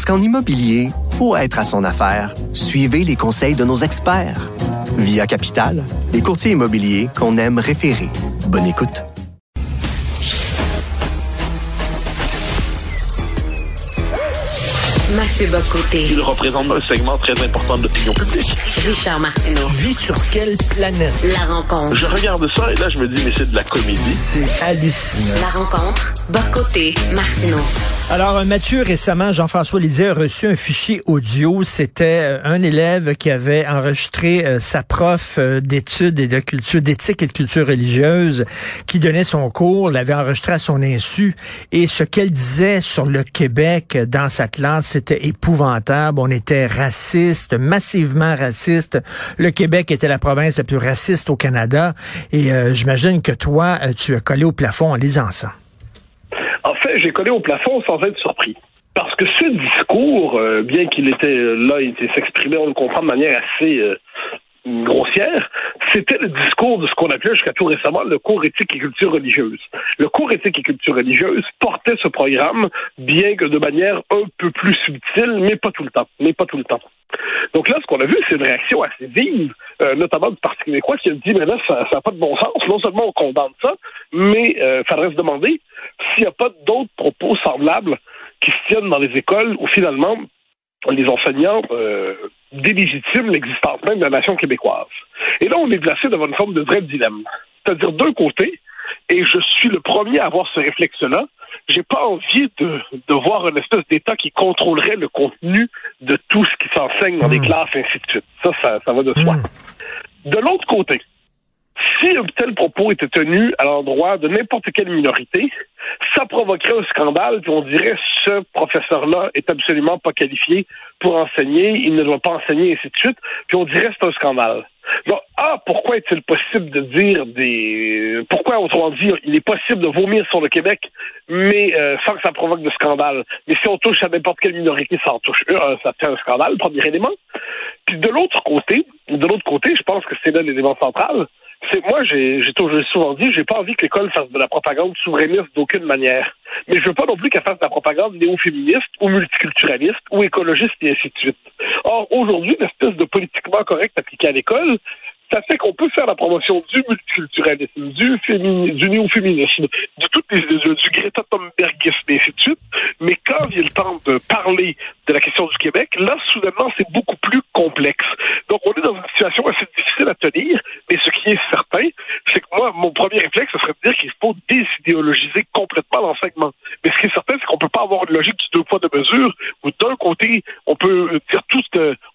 Parce qu'en immobilier, pour être à son affaire, suivez les conseils de nos experts. Via Capital, les courtiers immobiliers qu'on aime référer. Bonne écoute. Mathieu Bocoté, Il représente un segment très important de l'opinion publique. Richard Martineau. Tu vis sur quelle planète? La rencontre. Je regarde ça et là, je me dis, mais c'est de la comédie. C'est hallucinant. La rencontre. Bocoté, Martineau. Alors, Mathieu, récemment, Jean-François Lisée a reçu un fichier audio. C'était euh, un élève qui avait enregistré euh, sa prof euh, d'études et de culture, d'éthique et de culture religieuse, qui donnait son cours, l'avait enregistré à son insu. Et ce qu'elle disait sur le Québec dans sa classe, c'était épouvantable. On était raciste, massivement raciste. Le Québec était la province la plus raciste au Canada. Et j'imagine que toi, tu as collé au plafond en lisant ça. En fait, j'ai collé au plafond sans être surpris. Parce que ce discours, euh, bien qu'il était euh, là, il s'exprimait, on le comprend de manière assez euh, grossière, c'était le discours de ce qu'on appelait jusqu'à tout récemment le cours éthique et culture religieuse. Le cours éthique et culture religieuse portait ce programme, bien que de manière un peu plus subtile, mais pas tout le temps. Mais pas tout le temps. Donc là, ce qu'on a vu, c'est une réaction assez vive, euh, notamment du Parti québécois qui a dit, mais là, ça n'a pas de bon sens. Non seulement on condamne ça, mais il euh, faudrait se demander s'il n'y a pas d'autres propos semblables qui se tiennent dans les écoles où finalement les enseignants euh, délégitiment l'existence même de la nation québécoise. Et là, on est placé devant une forme de vrai dilemme. C'est-à-dire, d'un côté, et je suis le premier à avoir ce réflexe-là, j'ai pas envie de, de voir une espèce d'État qui contrôlerait le contenu de tout ce qui s'enseigne dans les Mm. classes, ainsi de suite. Ça, ça, ça va de soi. Mm. De l'autre côté, si un tel propos était tenu à l'endroit de n'importe quelle minorité, ça provoquerait un scandale, puis on dirait ce professeur-là est absolument pas qualifié pour enseigner, il ne doit pas enseigner, ainsi de suite, puis on dirait c'est un scandale. Donc, ah, pourquoi est-il possible de dire des... Pourquoi, autrement dit, il est possible de vomir sur le Québec, mais euh, sans que ça provoque de scandale? Mais si on touche à n'importe quelle minorité, ça en touche une, euh, ça fait un scandale, premier élément. Puis de l'autre côté, de l'autre côté, je pense que c'est là l'élément central, moi, j'ai souvent dit, j'ai pas envie que l'école fasse de la propagande souverainiste d'aucune manière. Mais je veux pas non plus qu'elle fasse de la propagande néo-féministe ou multiculturaliste ou écologiste et ainsi de suite. Or, aujourd'hui, l'espèce de politiquement correct appliqué à l'école, ça fait qu'on peut faire la promotion du multiculturalisme, du, fémini- du néo-féminisme, de toutes les, du Greta Thunbergisme et ainsi de suite. Mais quand vient le temps de parler de la question du Québec, là, soudainement, c'est beaucoup plus complexe. Donc, on est dans une situation assez difficile à tenir, mais ce qui est certain, c'est que moi, mon premier réflexe, ce serait de dire qu'il faut désidéologiser complètement l'enseignement. Mais ce qui est certain, c'est qu'on peut pas avoir une logique du deux poids, deux mesures, où d'un côté, on peut dire tout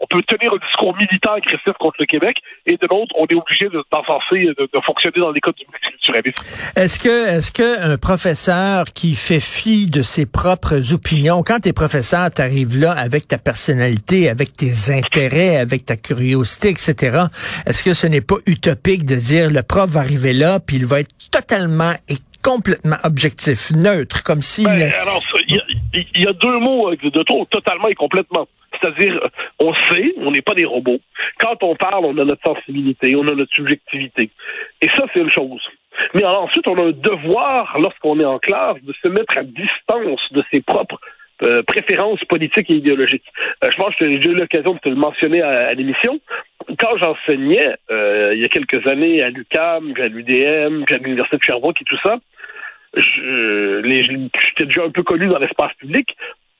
on peut tenir un discours militant agressif contre le Québec, et de l'autre, on est obligé de, d'encenser, de, de fonctionner dans les codes du multiculturalisme. Est-ce que, est-ce que un professeur qui fait fi de ses propres opinions, quand t'es professeur, t'arrives là avec ta personnalité, avec tes intérêts, avec ta curiosité, etc. Est-ce que ce n'est pas utopique de dire le prof va arriver là, puis il va être totalement et complètement objectif, neutre, comme si Ben, alors, il y, a- il y a deux mots euh, de trop, totalement et complètement. C'est-à-dire, on sait, on n'est pas des robots. Quand on parle, on a notre sensibilité, on a notre subjectivité. Et ça, c'est une chose. Mais alors, ensuite, on a un devoir, lorsqu'on est en classe, de se mettre à distance de ses propres euh, préférences politiques et idéologiques. Euh, je pense que j'ai eu l'occasion de te le mentionner à, l'émission. Quand j'enseignais, euh, il y a quelques années, à l'UQAM, puis à l'UDM, puis à l'Université de Sherbrooke et tout ça, j'étais déjà un peu connu dans l'espace public.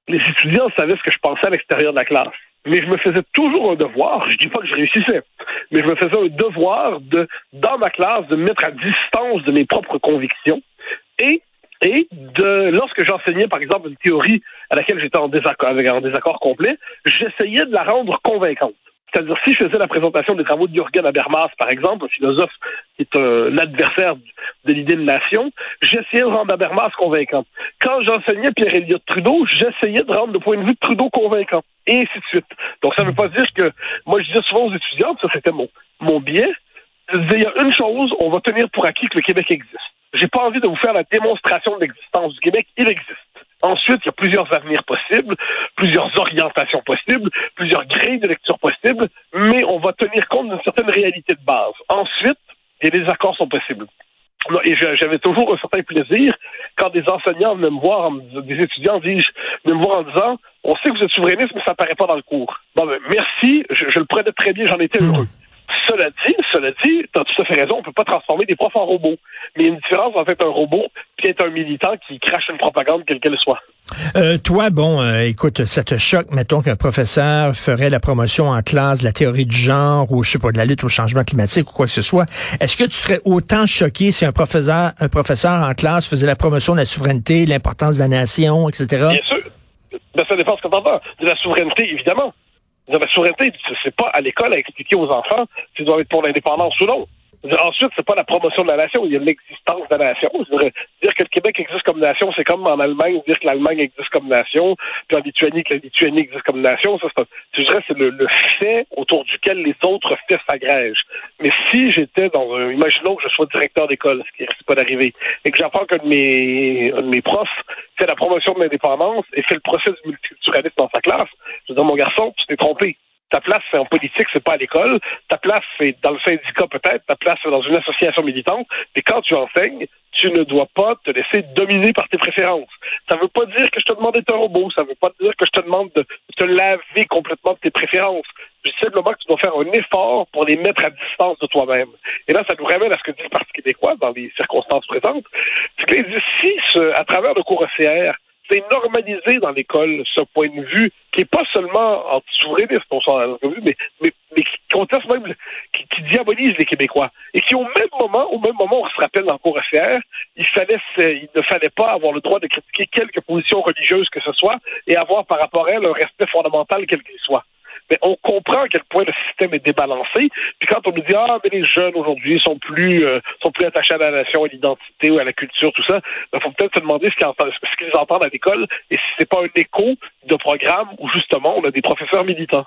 Les étudiants savaient ce que je pensais à l'extérieur de la classe. Mais je me faisais toujours un devoir, je dis pas que je réussissais, mais je me faisais un devoir de, dans ma classe, de me mettre à distance de mes propres convictions et, et de, lorsque j'enseignais, par exemple, une théorie à laquelle j'étais en désaccord, un désaccord complet, j'essayais de la rendre convaincante. C'est-à-dire, si je faisais la présentation des travaux de Jürgen Habermas, par exemple, un philosophe qui est euh, l'adversaire de l'idée de nation, j'essayais de rendre Habermas convaincant. Quand j'enseignais Pierre Elliott Trudeau, j'essayais de rendre le point de vue de Trudeau convaincant. Et ainsi de suite. Donc, ça ne veut pas dire que, moi, je disais souvent aux étudiants, ça c'était mon, mon biais, il y a une chose, on va tenir pour acquis que le Québec existe. J'ai pas envie de vous faire la démonstration de l'existence du Québec, il existe. Ensuite, il y a plusieurs avenirs possibles, plusieurs orientations possibles, plusieurs grilles de lecture possibles, mais on va tenir compte d'une certaine réalité de base. Ensuite, des désaccords sont possibles. Et j'avais toujours un certain plaisir quand des enseignants venaient me voir, des étudiants disent, venaient me voir en disant, on sait que vous êtes souverainiste, mais ça paraît pas dans le cours. Bon, ben, merci, je, je le prenais très bien, j'en étais heureux. Cela dit, cela dit, tu as tout à fait raison, on peut pas transformer des profs en robots. Mais il y a une différence entre être un robot et être un militant qui crache une propagande, quelle qu'elle soit. Euh, toi, bon, euh, écoute, ça te choque, mettons qu'un professeur ferait la promotion en classe de la théorie du genre ou, je sais pas, de la lutte au changement climatique ou quoi que ce soit. Est-ce que tu serais autant choqué si un professeur, un professeur en classe faisait la promotion de la souveraineté, l'importance de la nation, etc.? Bien sûr. Ben, ça dépend ce que t'entends. De la souveraineté, évidemment. La souveraineté, c'est pas à l'école à expliquer aux enfants s'ils doivent être pour l'indépendance ou non. Ensuite, c'est pas la promotion de la nation, il y a l'existence de la nation. Dire que le Québec existe comme nation, c'est comme en Allemagne dire que l'Allemagne existe comme nation, puis en Lituanie que la Lituanie existe comme nation. Ça, je dirais c'est le, le, fait autour duquel les autres faits s'agrègent. Mais si j'étais dans un, imaginons que je sois directeur d'école, ce qui risque pas d'arriver, et que j'apprends qu'un de mes, un de mes profs fait la promotion de l'indépendance et fait le procès du multiculturalisme dans sa classe, je dis mon garçon, tu t'es trompé. Ta place, c'est en politique, c'est pas à l'école. Ta place, c'est dans le syndicat peut-être. Ta place, c'est dans une association militante. Mais quand tu enseignes, tu ne dois pas te laisser dominer par tes préférences. Ça ne veut pas dire que je te demande d'être un robot. Ça ne veut pas dire que je te demande de te laver complètement de tes préférences. Je dis simplement que tu dois faire un effort pour les mettre à distance de toi-même. Et là, ça nous ramène à ce que dit le Parti québécois dans les circonstances présentes. C'est que si, à travers le cours OCR, c'est normalisé dans l'école ce point de vue qui est pas seulement anti-souverainiste, s'en mais, mais, qui conteste même, qui, diabolise les Québécois. Et qui, au même moment, au même moment, on se rappelle le cours FR, il fallait, il ne fallait pas avoir le droit de critiquer quelque position religieuse que ce soit et avoir par rapport à elle un respect fondamental quel qu'il soit mais on comprend à quel point le système est débalancé. Puis quand on nous dit ah mais les jeunes aujourd'hui sont plus euh, sont plus attachés à la nation, à l'identité ou à la culture, tout ça, il ben, faut peut-être se demander ce qu'ils entendent, à l'école et si c'est pas un écho de programme où justement on a des professeurs militants.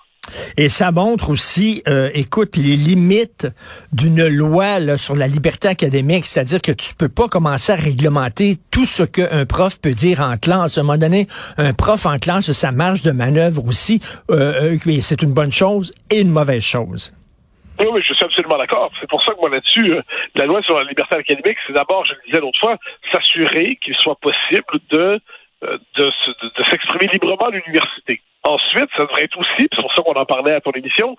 Et ça montre aussi, euh, écoute, les limites d'une loi sur la liberté académique, c'est-à-dire que tu peux pas commencer à réglementer tout ce qu'un prof peut dire en classe. À un moment donné, un prof en classe, ça marge de manœuvre aussi, euh, euh c'est une bonne chose et une mauvaise chose. Oui, oui, je suis absolument d'accord. C'est pour ça que moi là-dessus, euh, la loi sur la liberté académique, c'est d'abord, je le disais l'autre fois, s'assurer qu'il soit possible de de s'exprimer librement à l'université. Ensuite, ça devrait être aussi, c'est pour ça qu'on en parlait à ton émission,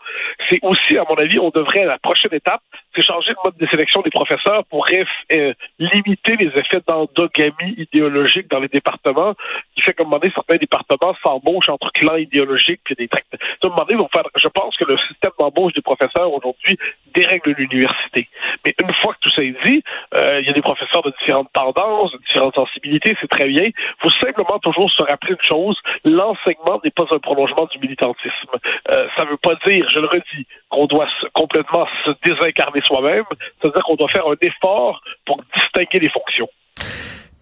c'est aussi, à mon avis, on devrait, à la prochaine étape, c'est changer le mode de sélection des professeurs pour euh, limiter les effets d'endogamie idéologique dans les départements, qui fait qu'à un moment donné, certains départements s'embauchent entre clans idéologiques puis des tracts. À un moment donné, faire, je pense que le système d'embauche des professeurs aujourd'hui dérègle l'université. Mais une fois que tout ça est dit, euh, il y a des professeurs de différentes tendances, de différentes sensibilités, c'est très bien. Il faut simplement toujours se rappeler une chose, l'enseignement n'est pas un prolongement du militantisme. Euh, ça ne veut pas dire, je le redis, qu'on doit complètement se désincarner soi-même. C'est-à-dire qu'on doit faire un effort pour distinguer les fonctions.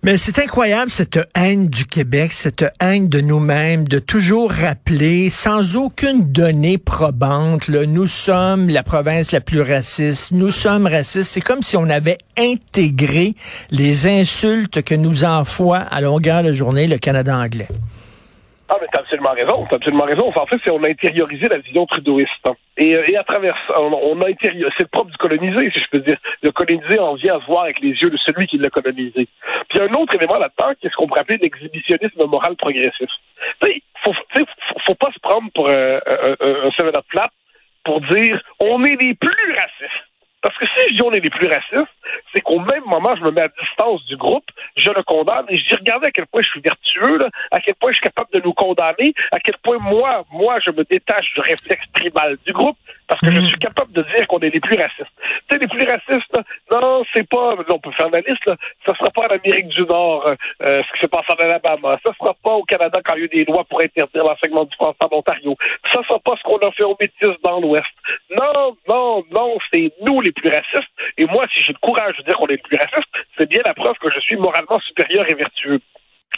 Mais c'est incroyable cette haine du Québec, cette haine de nous-mêmes, de toujours rappeler, sans aucune donnée probante, là, nous sommes la province la plus raciste, nous sommes racistes. C'est comme si on avait intégré les insultes que nous envoie à longueur de journée le Canada anglais. Ah, mais t'as absolument raison, t'as absolument raison. en fait, c'est on a intériorisé la vision trudeauiste. Hein. Et, euh, et à travers ça, on, a intériorisé, c'est le propre du colonisé, si je peux dire. Le colonisé en vient à se voir avec les yeux de celui qui l'a colonisé. Puis un autre élément là-dedans, qui est ce qu'on pourrait appeler l'exhibitionnisme moral progressif. Tu faut, faut, pas se prendre pour un, un, un, plat pour dire on est les plus racistes. Parce que si je dis on est les plus racistes, moment, je me mets à distance du groupe, je le condamne et je dis regardez à quel point je suis vertueux, à quel point je suis capable de nous condamner, à quel point moi, moi, je me détache du réflexe tribal du groupe. Parce que je suis capable de dire qu'on est les plus racistes. Tu sais, les plus racistes, là, non, c'est pas, on peut faire la liste, là, ça sera pas en Amérique du Nord, euh, euh, ce qui se passe en Alabama. Ça sera pas au Canada quand il y a eu des lois pour interdire l'enseignement du français en Ontario. Ça sera pas ce qu'on a fait aux Métis dans l'Ouest. Non, non, non, c'est nous les plus racistes. Et moi, si j'ai le courage de dire qu'on est les plus racistes, c'est bien la preuve que je suis moralement supérieur et vertueux.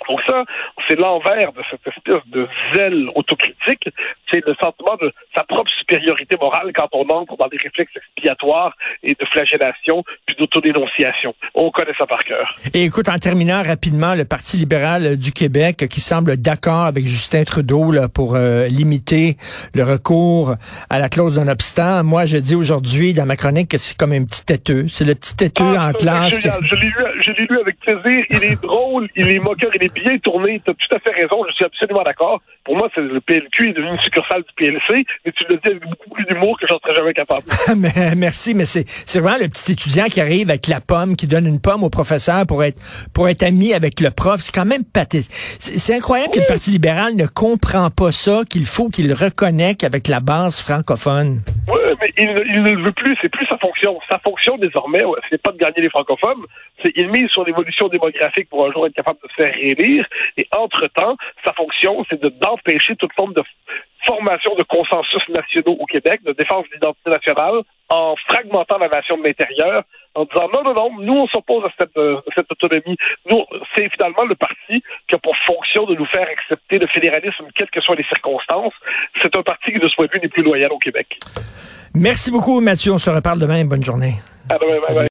Donc ça, c'est l'envers de cette espèce de zèle autocritique, c'est le sentiment de sa propre supériorité morale quand on entre dans des réflexes expiatoires et de flagellation puis d'autodénonciation. On connaît ça par cœur. Et écoute, en terminant rapidement, le Parti libéral du Québec qui semble d'accord avec Justin Trudeau là, pour euh, limiter le recours à la clause d'un obstant. Moi, je dis aujourd'hui dans ma chronique que c'est comme un petit têteux. C'est le petit têteux Ah, en classe. génial. Je l'ai lu, je l'ai lu avec plaisir. Il est drôle, il est moqueur, il est bien tourné. Tu as tout à fait raison. Je suis absolument d'accord. Pour moi, c'est le PLQ est devenu une succursale du PLC, mais tu le dis avec beaucoup plus d'humour que j'en serais jamais capable. Mais- Merci, mais c'est c'est vraiment le petit étudiant qui arrive avec la pomme, qui donne une pomme au professeur pour être pour être ami avec le prof. C'est quand même pathétique. C'est incroyable que le Parti libéral ne comprend pas ça, qu'il faut qu'il reconnecte avec la base francophone. Oui, mais il, ne- il ne le veut plus. C'est plus sa fonction. Sa fonction désormais, ouais, c'est pas de gagner les francophones. C'est il mise sur l'évolution démographique pour un jour être capable de se faire réélire. Et entre-temps, sa fonction, c'est de d'empêcher toute forme de formation de consensus nationaux au Québec, de défense de l'identité nationale, en fragmentant la nation de l'intérieur, en disant non, non, non, nous on s'oppose à cette, euh, cette autonomie. Nous, c'est finalement le parti qui a pour fonction de nous faire accepter le fédéralisme, quelles que soient les circonstances. C'est un parti qui, de ce point de vue, n'est plus loyal au Québec. Merci beaucoup, Mathieu. On se reparle demain. Bonne journée. À demain, bye bye.